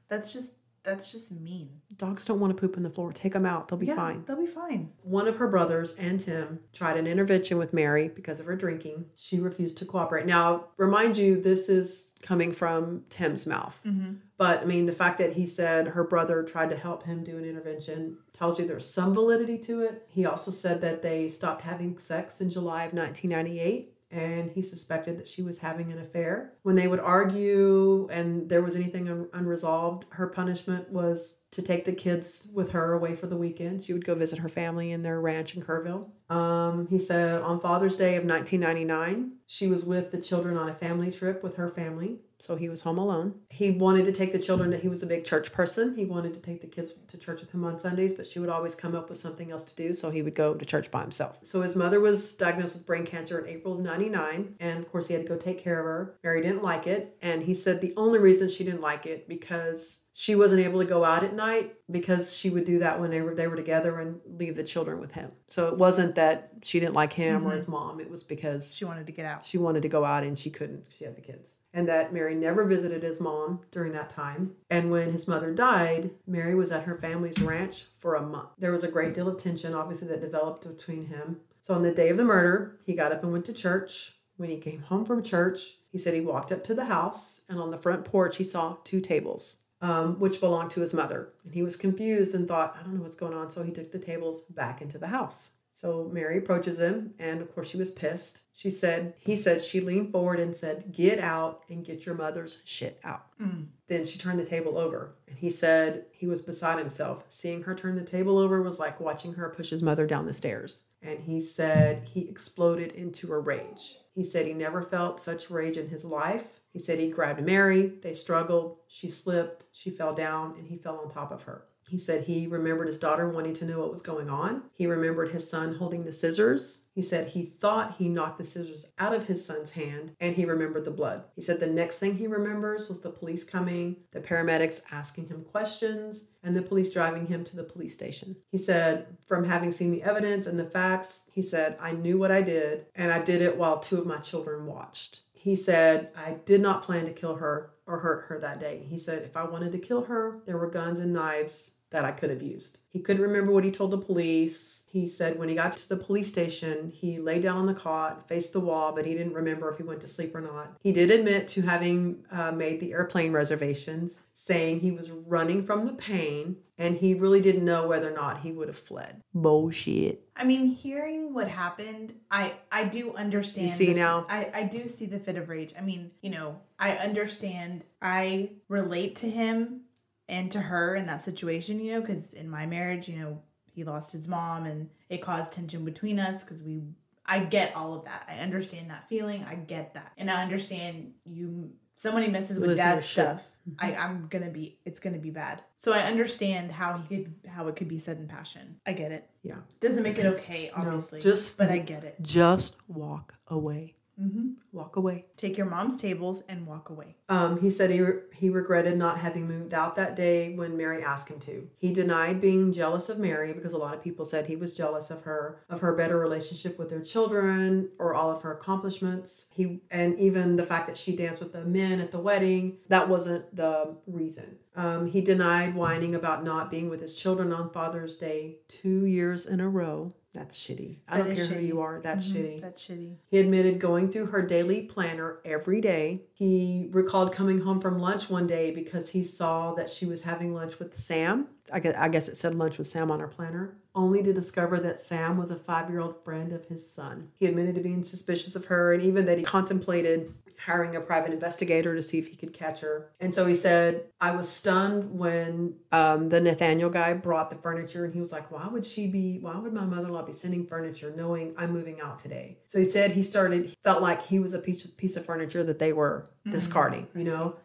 That's just, that's just mean. Dogs don't want to poop on the floor. Take them out. They'll be yeah, fine. They'll be fine. One of her brothers and Tim tried an intervention with Mary because of her drinking. She refused to cooperate. Now, remind you, this is coming from Tim's mouth. Mm-hmm. But I mean, the fact that he said her brother tried to help him do an intervention tells you there's some validity to it. He also said that they stopped having sex in July of 1998 and he suspected that she was having an affair. When they would argue and there was anything un- unresolved, her punishment was to take the kids with her away for the weekend. She would go visit her family in their ranch in Kerrville. Um, he said on Father's Day of 1999, she was with the children on a family trip with her family. So he was home alone. He wanted to take the children he was a big church person. He wanted to take the kids to church with him on Sundays, but she would always come up with something else to do. So he would go to church by himself. So his mother was diagnosed with brain cancer in April of 99. And of course, he had to go take care of her. Mary didn't like it. And he said the only reason she didn't like it because she wasn't able to go out at night because she would do that when they were they were together and leave the children with him. So it wasn't that she didn't like him or mm-hmm. his mom. It was because She wanted to get out. she wanted to go out and she couldn't. She had the kids. And that Mary never visited his mom during that time. And when his mother died, Mary was at her family's ranch for a month. There was a great deal of tension, obviously, that developed between him. So on the day of the murder, he got up and went to church. When he came home from church, he said he walked up to the house and on the front porch he saw two tables. Um, which belonged to his mother. And he was confused and thought, I don't know what's going on. So he took the tables back into the house. So Mary approaches him, and of course she was pissed. She said, he said, she leaned forward and said, Get out and get your mother's shit out. Mm. Then she turned the table over, and he said he was beside himself. Seeing her turn the table over was like watching her push his mother down the stairs. And he said he exploded into a rage. He said he never felt such rage in his life. He said he grabbed Mary, they struggled, she slipped, she fell down, and he fell on top of her. He said he remembered his daughter wanting to know what was going on. He remembered his son holding the scissors. He said he thought he knocked the scissors out of his son's hand and he remembered the blood. He said the next thing he remembers was the police coming, the paramedics asking him questions, and the police driving him to the police station. He said, from having seen the evidence and the facts, he said, I knew what I did and I did it while two of my children watched. He said, I did not plan to kill her or hurt her that day. He said, if I wanted to kill her, there were guns and knives that I could have used. He couldn't remember what he told the police. He said when he got to the police station, he lay down on the cot, faced the wall, but he didn't remember if he went to sleep or not. He did admit to having uh, made the airplane reservations, saying he was running from the pain and he really didn't know whether or not he would have fled. Bullshit. I mean, hearing what happened, I I do understand. You see the- now? I I do see the fit of rage. I mean, you know, I understand. I relate to him and to her in that situation. You know, because in my marriage, you know, he lost his mom, and it caused tension between us because we. I get all of that. I understand that feeling. I get that, and I understand you. Somebody messes with Listenership. stuff. I, I'm gonna be. It's gonna be bad. So I understand how he could, how it could be said in passion. I get it. Yeah. Doesn't make it okay, obviously. No, just- but I get it. Just walk away. Hmm Walk away. Take your mom's tables and walk away. Um, he said he, re- he regretted not having moved out that day when Mary asked him to. He denied being jealous of Mary because a lot of people said he was jealous of her, of her better relationship with their children or all of her accomplishments. He and even the fact that she danced with the men at the wedding, that wasn't the reason. Um, he denied whining about not being with his children on Father's Day two years in a row. That's shitty. I That don't care is who you are. That's Mhm, shitty. That's shitty. He admitted going through her daily planner every day. He recalled coming home from lunch one day because he saw that she was having lunch with Sam. I guess, I guess it said lunch with Sam on her planner, only to discover that Sam was a five year old friend of his son. He admitted to being suspicious of her and even that he contemplated hiring a private investigator to see if he could catch her. And so he said, I was stunned when um, the Nathaniel guy brought the furniture and he was like, Why would she be, why would my mother in law be sending furniture knowing I'm moving out today? So he said he started, he felt like he was a piece of, piece of furniture that they were discarding, you know?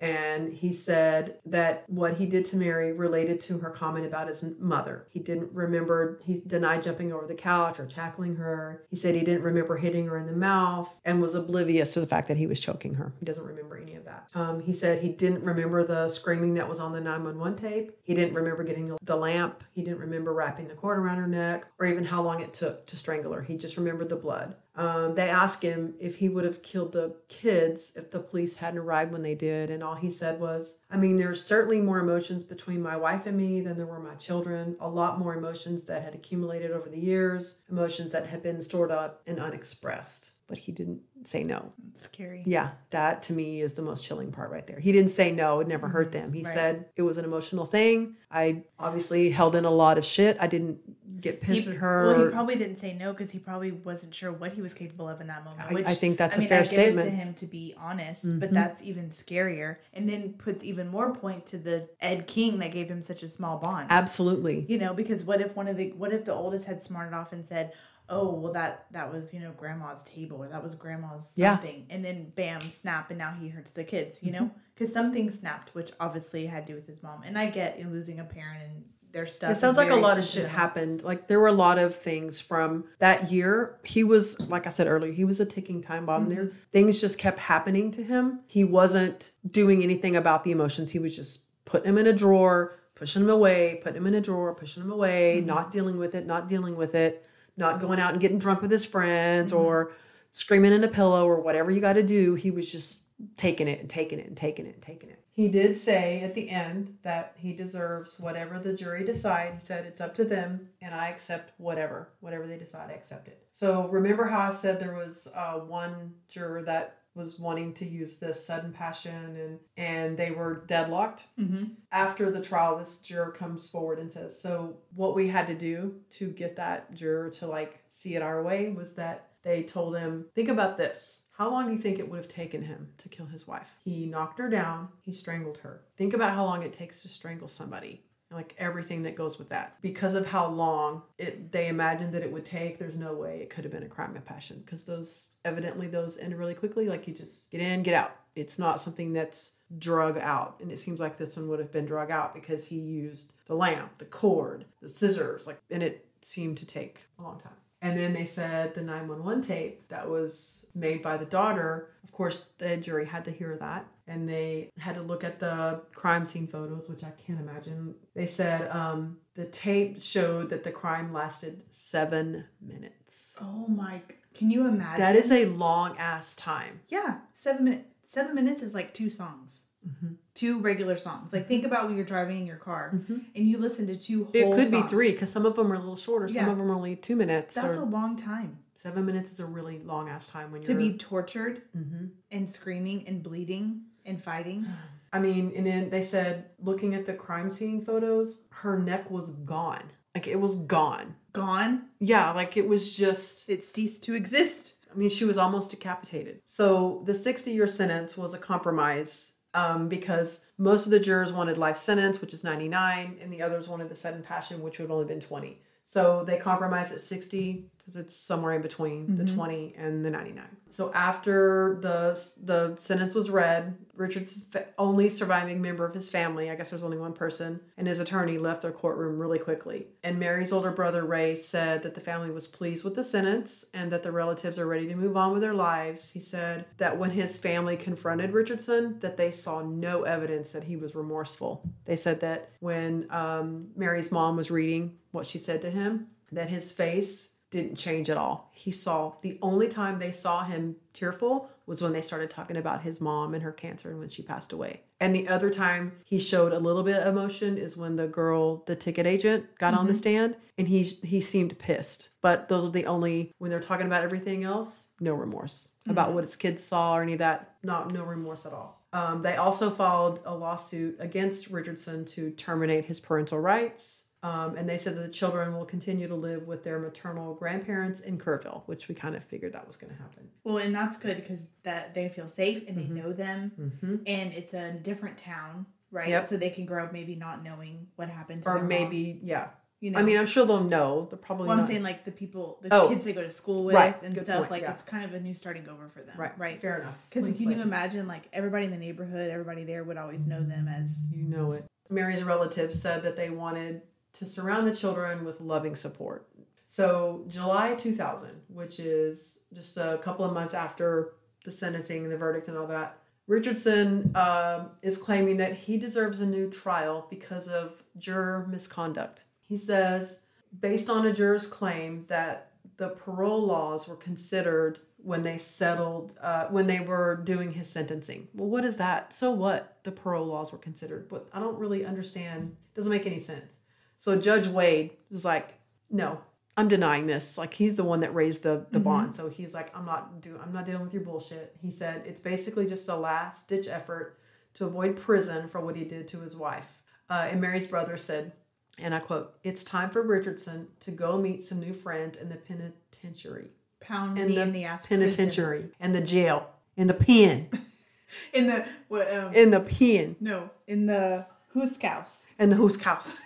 And he said that what he did to Mary related to her comment about his mother. He didn't remember, he denied jumping over the couch or tackling her. He said he didn't remember hitting her in the mouth and was oblivious to the fact that he was choking her. He doesn't remember any of that. Um, he said he didn't remember the screaming that was on the 911 tape. He didn't remember getting the lamp. He didn't remember wrapping the cord around her neck or even how long it took to strangle her. He just remembered the blood. Um, they asked him if he would have killed the kids if the police hadn't arrived when they did. And all he said was, I mean, there's certainly more emotions between my wife and me than there were my children. A lot more emotions that had accumulated over the years, emotions that had been stored up and unexpressed. But he didn't say no. It's scary. Yeah, that to me is the most chilling part right there. He didn't say no, it never hurt them. He Right. said it was an emotional thing. I obviously held in a lot of shit. I didn't get pissed He- at her. Well, or- he probably didn't say no because he probably wasn't sure what he was capable of in that moment. I- which, I think that's a a fair I give statement. it to him to be honest, Mhm. but that's even scarier, and then puts even more point to the Ed King that gave him such a small bond. Absolutely. You know, because what if one of the what if the oldest had smarted off and said, "Oh, well that that was you know grandma's table or that was grandma's Yeah. something," and then bam, snap, and now he hurts the kids. You Mm-hmm. know, because something snapped, which obviously had to do with his mom. And I get you losing a parent and their stuff. It sounds like a lot of shit happened. Like there were a lot of things from that year. He was, like I said earlier, he was a ticking time bomb there. Mm-hmm. Things just kept happening to him. He wasn't doing anything about the emotions. He was just putting them in a drawer, pushing them away, putting them in a drawer, pushing them away, mm-hmm. not dealing with it, not dealing with it, not mm-hmm. going out and getting drunk with his friends or screaming in a pillow or whatever you got to do. He was just taking it and taking it and taking it and taking it. He did say at the end that he deserves whatever the jury decide. He said it's up to them and I accept whatever. Whatever they decide, I accept it. So remember how I said there was uh, one juror that was wanting to use this sudden passion and and they were deadlocked Mhm. after the trial this juror comes forward and says so what we had to do to get that juror to like see it our way was that they told him think about this. How long do you think it would have taken him to kill his wife? He knocked her down. He strangled her. Think about how long it takes to strangle somebody like everything that goes with that. Because of how long it they imagined that it would take there's no way it could have been a crime of passion. Because those evidently those end really quickly. Like you just get in get out. It's not something that's drug out. And it seems like this one would have been drug out because he used the lamp the cord the scissors like and it seemed to take a long time and then they said the 911 tape that was made by the daughter. Of course, the jury had to hear that. And they had to look at the crime scene photos, which I can't imagine. They said um, the tape showed that the crime lasted seven minutes. Oh my! Can you imagine? That is a long ass time. yeah. Seven minutes. Seven minutes is like two songs. Mm-hmm. Two regular songs. Like think about when you're driving in your car and you listen to two whole. It could be three because some of them are a little shorter. Some Yeah. of them are only two minutes. That's a long time seven minutes is a really long ass time when you're to be tortured Mhm. and screaming and bleeding and fighting. I mean, and then they said looking at the crime scene photos, her neck was gone. Like it was gone. Gone. Yeah, like it was just It ceased to exist. I mean, she was almost decapitated. So the 60 year sentence was a compromise um, because most of the jurors wanted life sentence, which is 99, and the others wanted the sudden passion, which would only been 20. So they compromised at 60 because it's somewhere in between the 20 and the 99. So after the the sentence was read, Richard's only surviving member of his family, I guess there's only one person, and his attorney left their courtroom really quickly. And Mary's older brother Ray said that the family was pleased with the sentence and that the relatives are ready to move on with their lives. He said that when his family confronted Richardson, that they saw no evidence that he was remorseful. They said that when um, Mary's mom was reading what she said to him, that his face didn't change at all. He saw the only time they saw him tearful was when they started talking about his mom and her cancer and when she passed away. And the other time he showed a little bit of emotion is when the girl, the ticket agent, got on the stand and he he seemed pissed. But those are the only when they're talking about everything else, no remorse about what his kids saw or any of that. Not no remorse at all. Um, they also filed a lawsuit against Richardson to terminate his parental rights. Um, and they said that the children will continue to live with their maternal grandparents in Kerrville, which we kind of figured that was going to happen. Well, and that's good because that they feel safe and they know them, Mm-hmm. and it's a different town, right? Yep. So they can grow up maybe not knowing what happened to Or their mom, maybe, yeah. you know. I mean, I'm sure they'll know. They're probably well, I'm not. saying like the people, the Oh. kids they go to school with Right, and good stuff. point, like yeah. it's kind of a new starting over for them, right, Right. Fair enough. Because can you imagine like everybody in the neighborhood, everybody there would always know them as You know it. Mary's relatives said that they wanted to surround the children with loving support. So, July 2000, which is just a couple of months after the sentencing and the verdict and all that. Richardson um, is claiming that he deserves a new trial because of juror misconduct. He says, based on a juror's claim that the parole laws were considered when they settled, uh, when they were doing his sentencing. Well, what is that? So what? The parole laws were considered, but I don't really understand. Doesn't make any sense. So Judge Wade is like, no, I'm denying this. Like he's the one that raised the the bond. So he's like, I'm not do I'm not dealing with your bullshit. He said it's basically just a last ditch effort to avoid prison for what he did to his wife. Uh, and Mary's brother said, and I quote, "It's time for Richardson to go meet some new friends in the penitentiary, Pound in me the, in the ass. prison. penitentiary, and the jail, in the pen, In the what? Um, in the pen." no, in the Huskaus. and the Hoos House.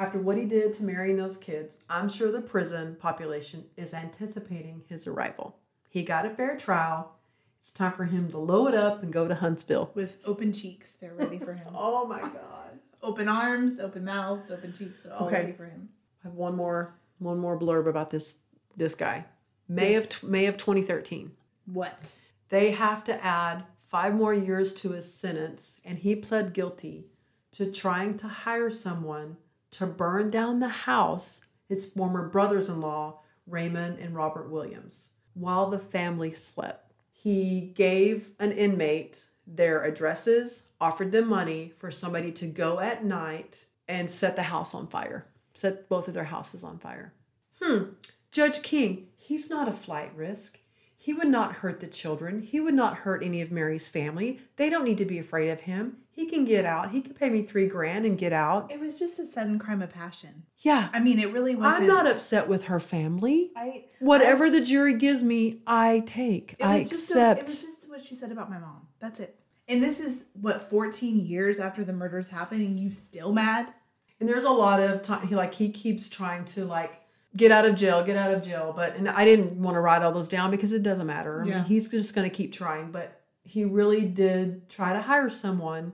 After what he did to marrying those kids, I'm sure the prison population is anticipating his arrival. He got a fair trial. It's time for him to load up and go to Huntsville. with open cheeks. They're ready for him. Oh my God. open arms, open mouths, open cheeks. They're all Okay. ready for him. I have one more one more blurb about this this guy. May of May of 2013. What? They have to add five more years to his sentence, and he pled guilty to trying to hire someone to burn down the house its former brothers in law, Raymond and Robert Williams, while the family slept. He gave an inmate their addresses, offered them money for somebody to go at night and set the house on fire, set both of their houses on fire. Hmm. Judge King, he's not a flight risk. He would not hurt the children. He would not hurt any of Mary's family. They don't need to be afraid of him. He can get out. He can pay me three grand and get out. It was just a sudden crime of passion. Yeah. I mean, it really wasn't. I'm not upset with her family. I Whatever the jury gives me, I take. I just a- accept. it was just what she said about my mom. That's it. And this is what 14 years after the murders happened, and you still mad? And there's a lot of time he like he keeps trying to like get out of jail, get out of jail. But and I didn't want to write all those down because it doesn't matter. I Yeah. mean, he's just going to keep trying. But he really did try to hire someone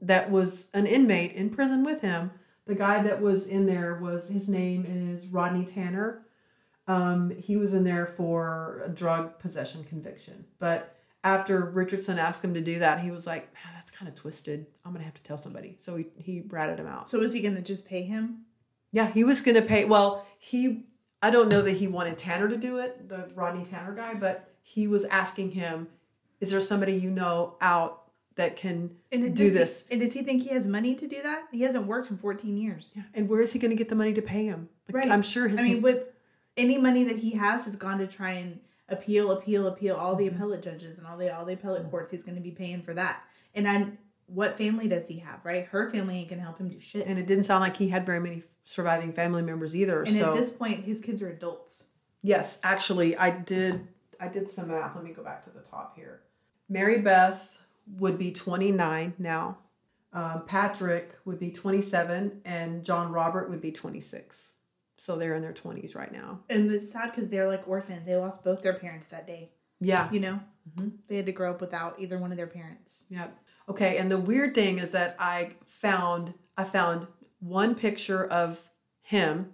that was an inmate in prison with him. The guy that was in there was his name is Rodney Tanner. Um, he was in there for a drug possession conviction. But after Richardson asked him to do that, he was like, "Man, that's kind of twisted. I'm gonna have to tell somebody." So he he ratted him out. So is he going to just pay him? Yeah, he was going to pay. Well, he, I don't know that he wanted Tanner to do it, the Rodney Tanner guy, but he was asking him, is there somebody you know out that can And do does he- this? and does he think he has money to do that? He hasn't worked in 14 years. Yeah, and where is he going to get the money to pay him? Like, I'm sure his. I mean, what any money that he has has gone to try and appeal, appeal, appeal all Mm-hmm. the appellate judges and all the all the appellate courts. He's going to be paying for that. And I, what family does he have? Right, her family ain't gonna help him do shit. and it didn't sound like he had very many surviving family members either. And so at this point, his kids are adults. Yes, actually, I did. I did some math. Let me go back to the top here. Mary Beth would be 29 now. Um, Patrick would be 27, and John Robert would be 26. So they're in their 20s right now. And it's sad because they're like orphans. They lost both their parents that day. Yeah. You know, Mm-hmm. they had to grow up without either one of their parents. Yep. Okay, and the weird thing is that I found I found one picture of him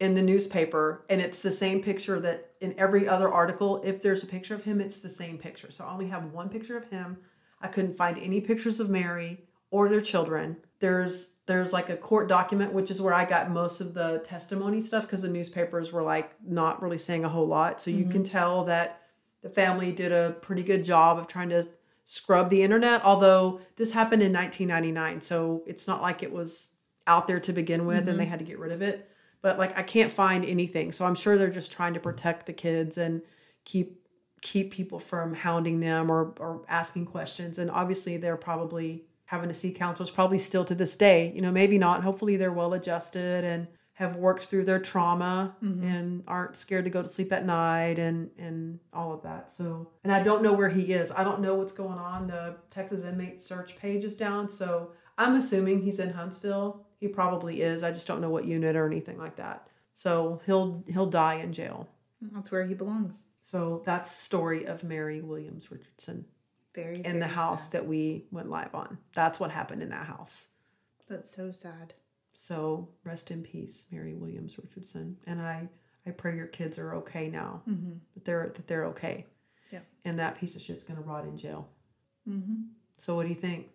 in the newspaper and it's the same picture that in every other article if there's a picture of him it's the same picture. So I only have one picture of him. I couldn't find any pictures of Mary or their children. There's there's like a court document which is where I got most of the testimony stuff because the newspapers were like not really saying a whole lot. So you can mm-hmm. tell that the family did a pretty good job of trying to scrub the internet although this happened in 1999 so it's not like it was out there to begin with and they mm-hmm. had to get rid of it. But like i can't find anything so i'm sure they're just trying to protect the kids and keep keep people from hounding them or or asking questions and obviously they're probably having to see counselors probably still to this day you know maybe not hopefully they're well adjusted and have worked through their trauma mm-hmm. and aren't scared to go to sleep at night and and all of that. So and i don't know where he is. I don't know what's going on. The texas inmate search page is down. So i'm assuming he's in huntsville. He probably is. I just don't know what unit or anything like that. So he'll he'll die in jail. That's where he belongs. so that's story of mary williams richardson Very in the house sad. that we went live on. That's what happened in that house. That's so sad. So rest in peace, Mary Williams Richardson. And I, I pray your kids are okay now. That they're that they're okay. Yeah. And that piece of shit's gonna rot in jail. Mm-hmm. So what do you think?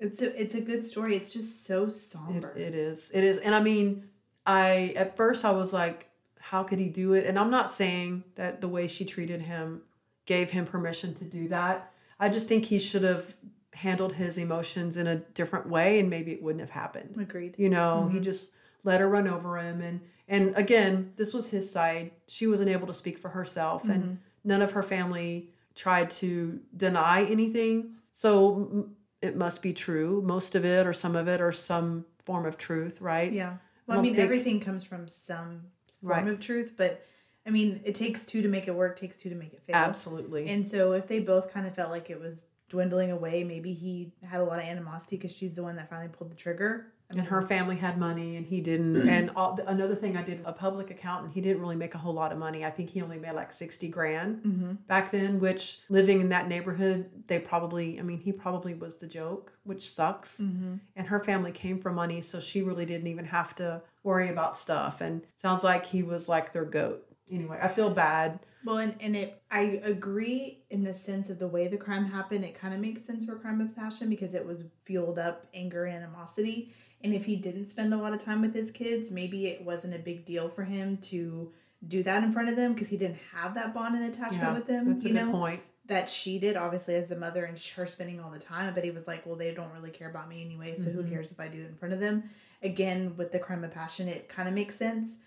It's a it's a good story. It's just so It, somber. it is. It is. And I mean, I at first I was like, how could he do it? And I'm not saying that the way she treated him gave him permission to do that. I just think he should have handled his emotions in a different way and maybe it wouldn't have happened. Agreed. You know, he mm-hmm. just let her run over him and and again, this was his side. She wasn't able to speak for herself and mm-hmm. none of her family tried to deny anything. So mm, it must be true, most of it or some of it or some form of truth, right? Yeah. Well, I mean, think- everything comes from some form Right. of truth, but I mean, it takes two to make it work. Takes two to make it fail. Absolutely. And so, if they both kind of felt like it was dwindling away, maybe he had a lot of animosity because she's the one that finally pulled the trigger. I and her family had money and he didn't and all, another thing i did a public accountant he didn't really make a whole lot of money i think he only made like 60 grand Mm-hmm. back then which living in that neighborhood they probably i mean he probably was the joke which sucks Mm-hmm. and her family came from money so she really didn't even have to worry about stuff and sounds like he was like their goat anyway i feel bad Well, and, and it, I agree in the sense of the way the crime happened. It kind of makes sense for crime of passion because it was fueled up anger, animosity. And if he didn't spend a lot of time with his kids, maybe it wasn't a big deal for him to do that in front of them because he didn't have that bond and attachment yeah with them. that's a good know? point that she did, obviously, as the mother and her spending all the time. But he was like, well, they don't really care about me anyway, so who Mhm. cares if I do it in front of them? Again, with the crime of passion, it kind of makes sense.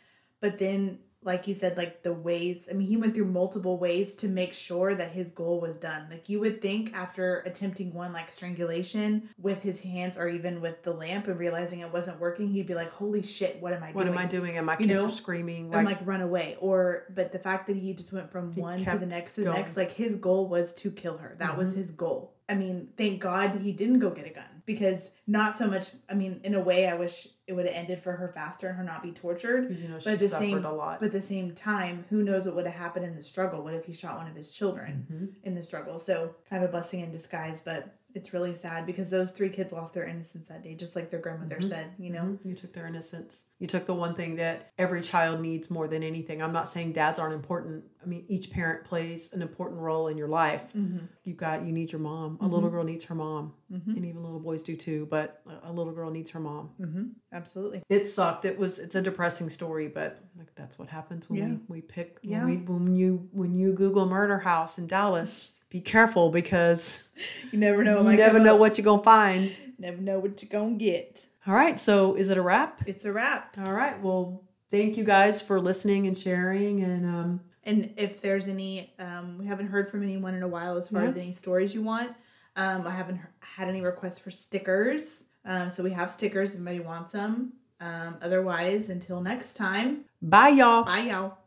But then, like you said, like the ways, I mean, he went through multiple ways to make sure that his goal was done. Like you would think after attempting one, like strangulation with his hands or even with the lamp and realizing it wasn't working, he'd be like, holy shit, what am I what doing? What am i doing and my You kids know? are screaming and like, like run away or but the fact that he just went from one to the next to the going. next like his goal was to kill her that was Mhm. his goal i mean thank god he didn't go get a gun because not so much i mean in a way i wish it would have ended for her faster and her not be tortured you know but she at the suffered same a lot. but at the same time who knows what would have happened in the struggle? What if he shot one of his children Mhm. in the struggle? So kind of a blessing in disguise but it's really sad because those three kids lost their innocence that day just like their grandmother Mhm. said you know Mhm. You took their innocence. You took the one thing that every child needs more than anything. I'm not saying dads aren't important. I mean, each parent plays an important role in your life. mm-hmm. You got, you need your mom. A little girl needs her mom, Mm-hmm. and even little boys do too. But a- a little girl needs her mom. Mm-hmm. absolutely It sucked. It was. It's a depressing story, but like that's what happens when Yeah. we we pick. Yeah. When, we, when you when you Google murder house in Dallas, be careful because you never know you never know up. what you're gonna find. Never know what you're gonna get. All right. So is it a wrap? It's a wrap. All right. Well, thank you guys for listening and sharing. And um, And if there's any, um, we haven't heard from anyone in a while as far Yeah. as any stories you want. Um, I haven't had any requests for stickers. Um, so we have stickers if anybody wants them. Um, otherwise, until next time, bye, y'all. bye y'all.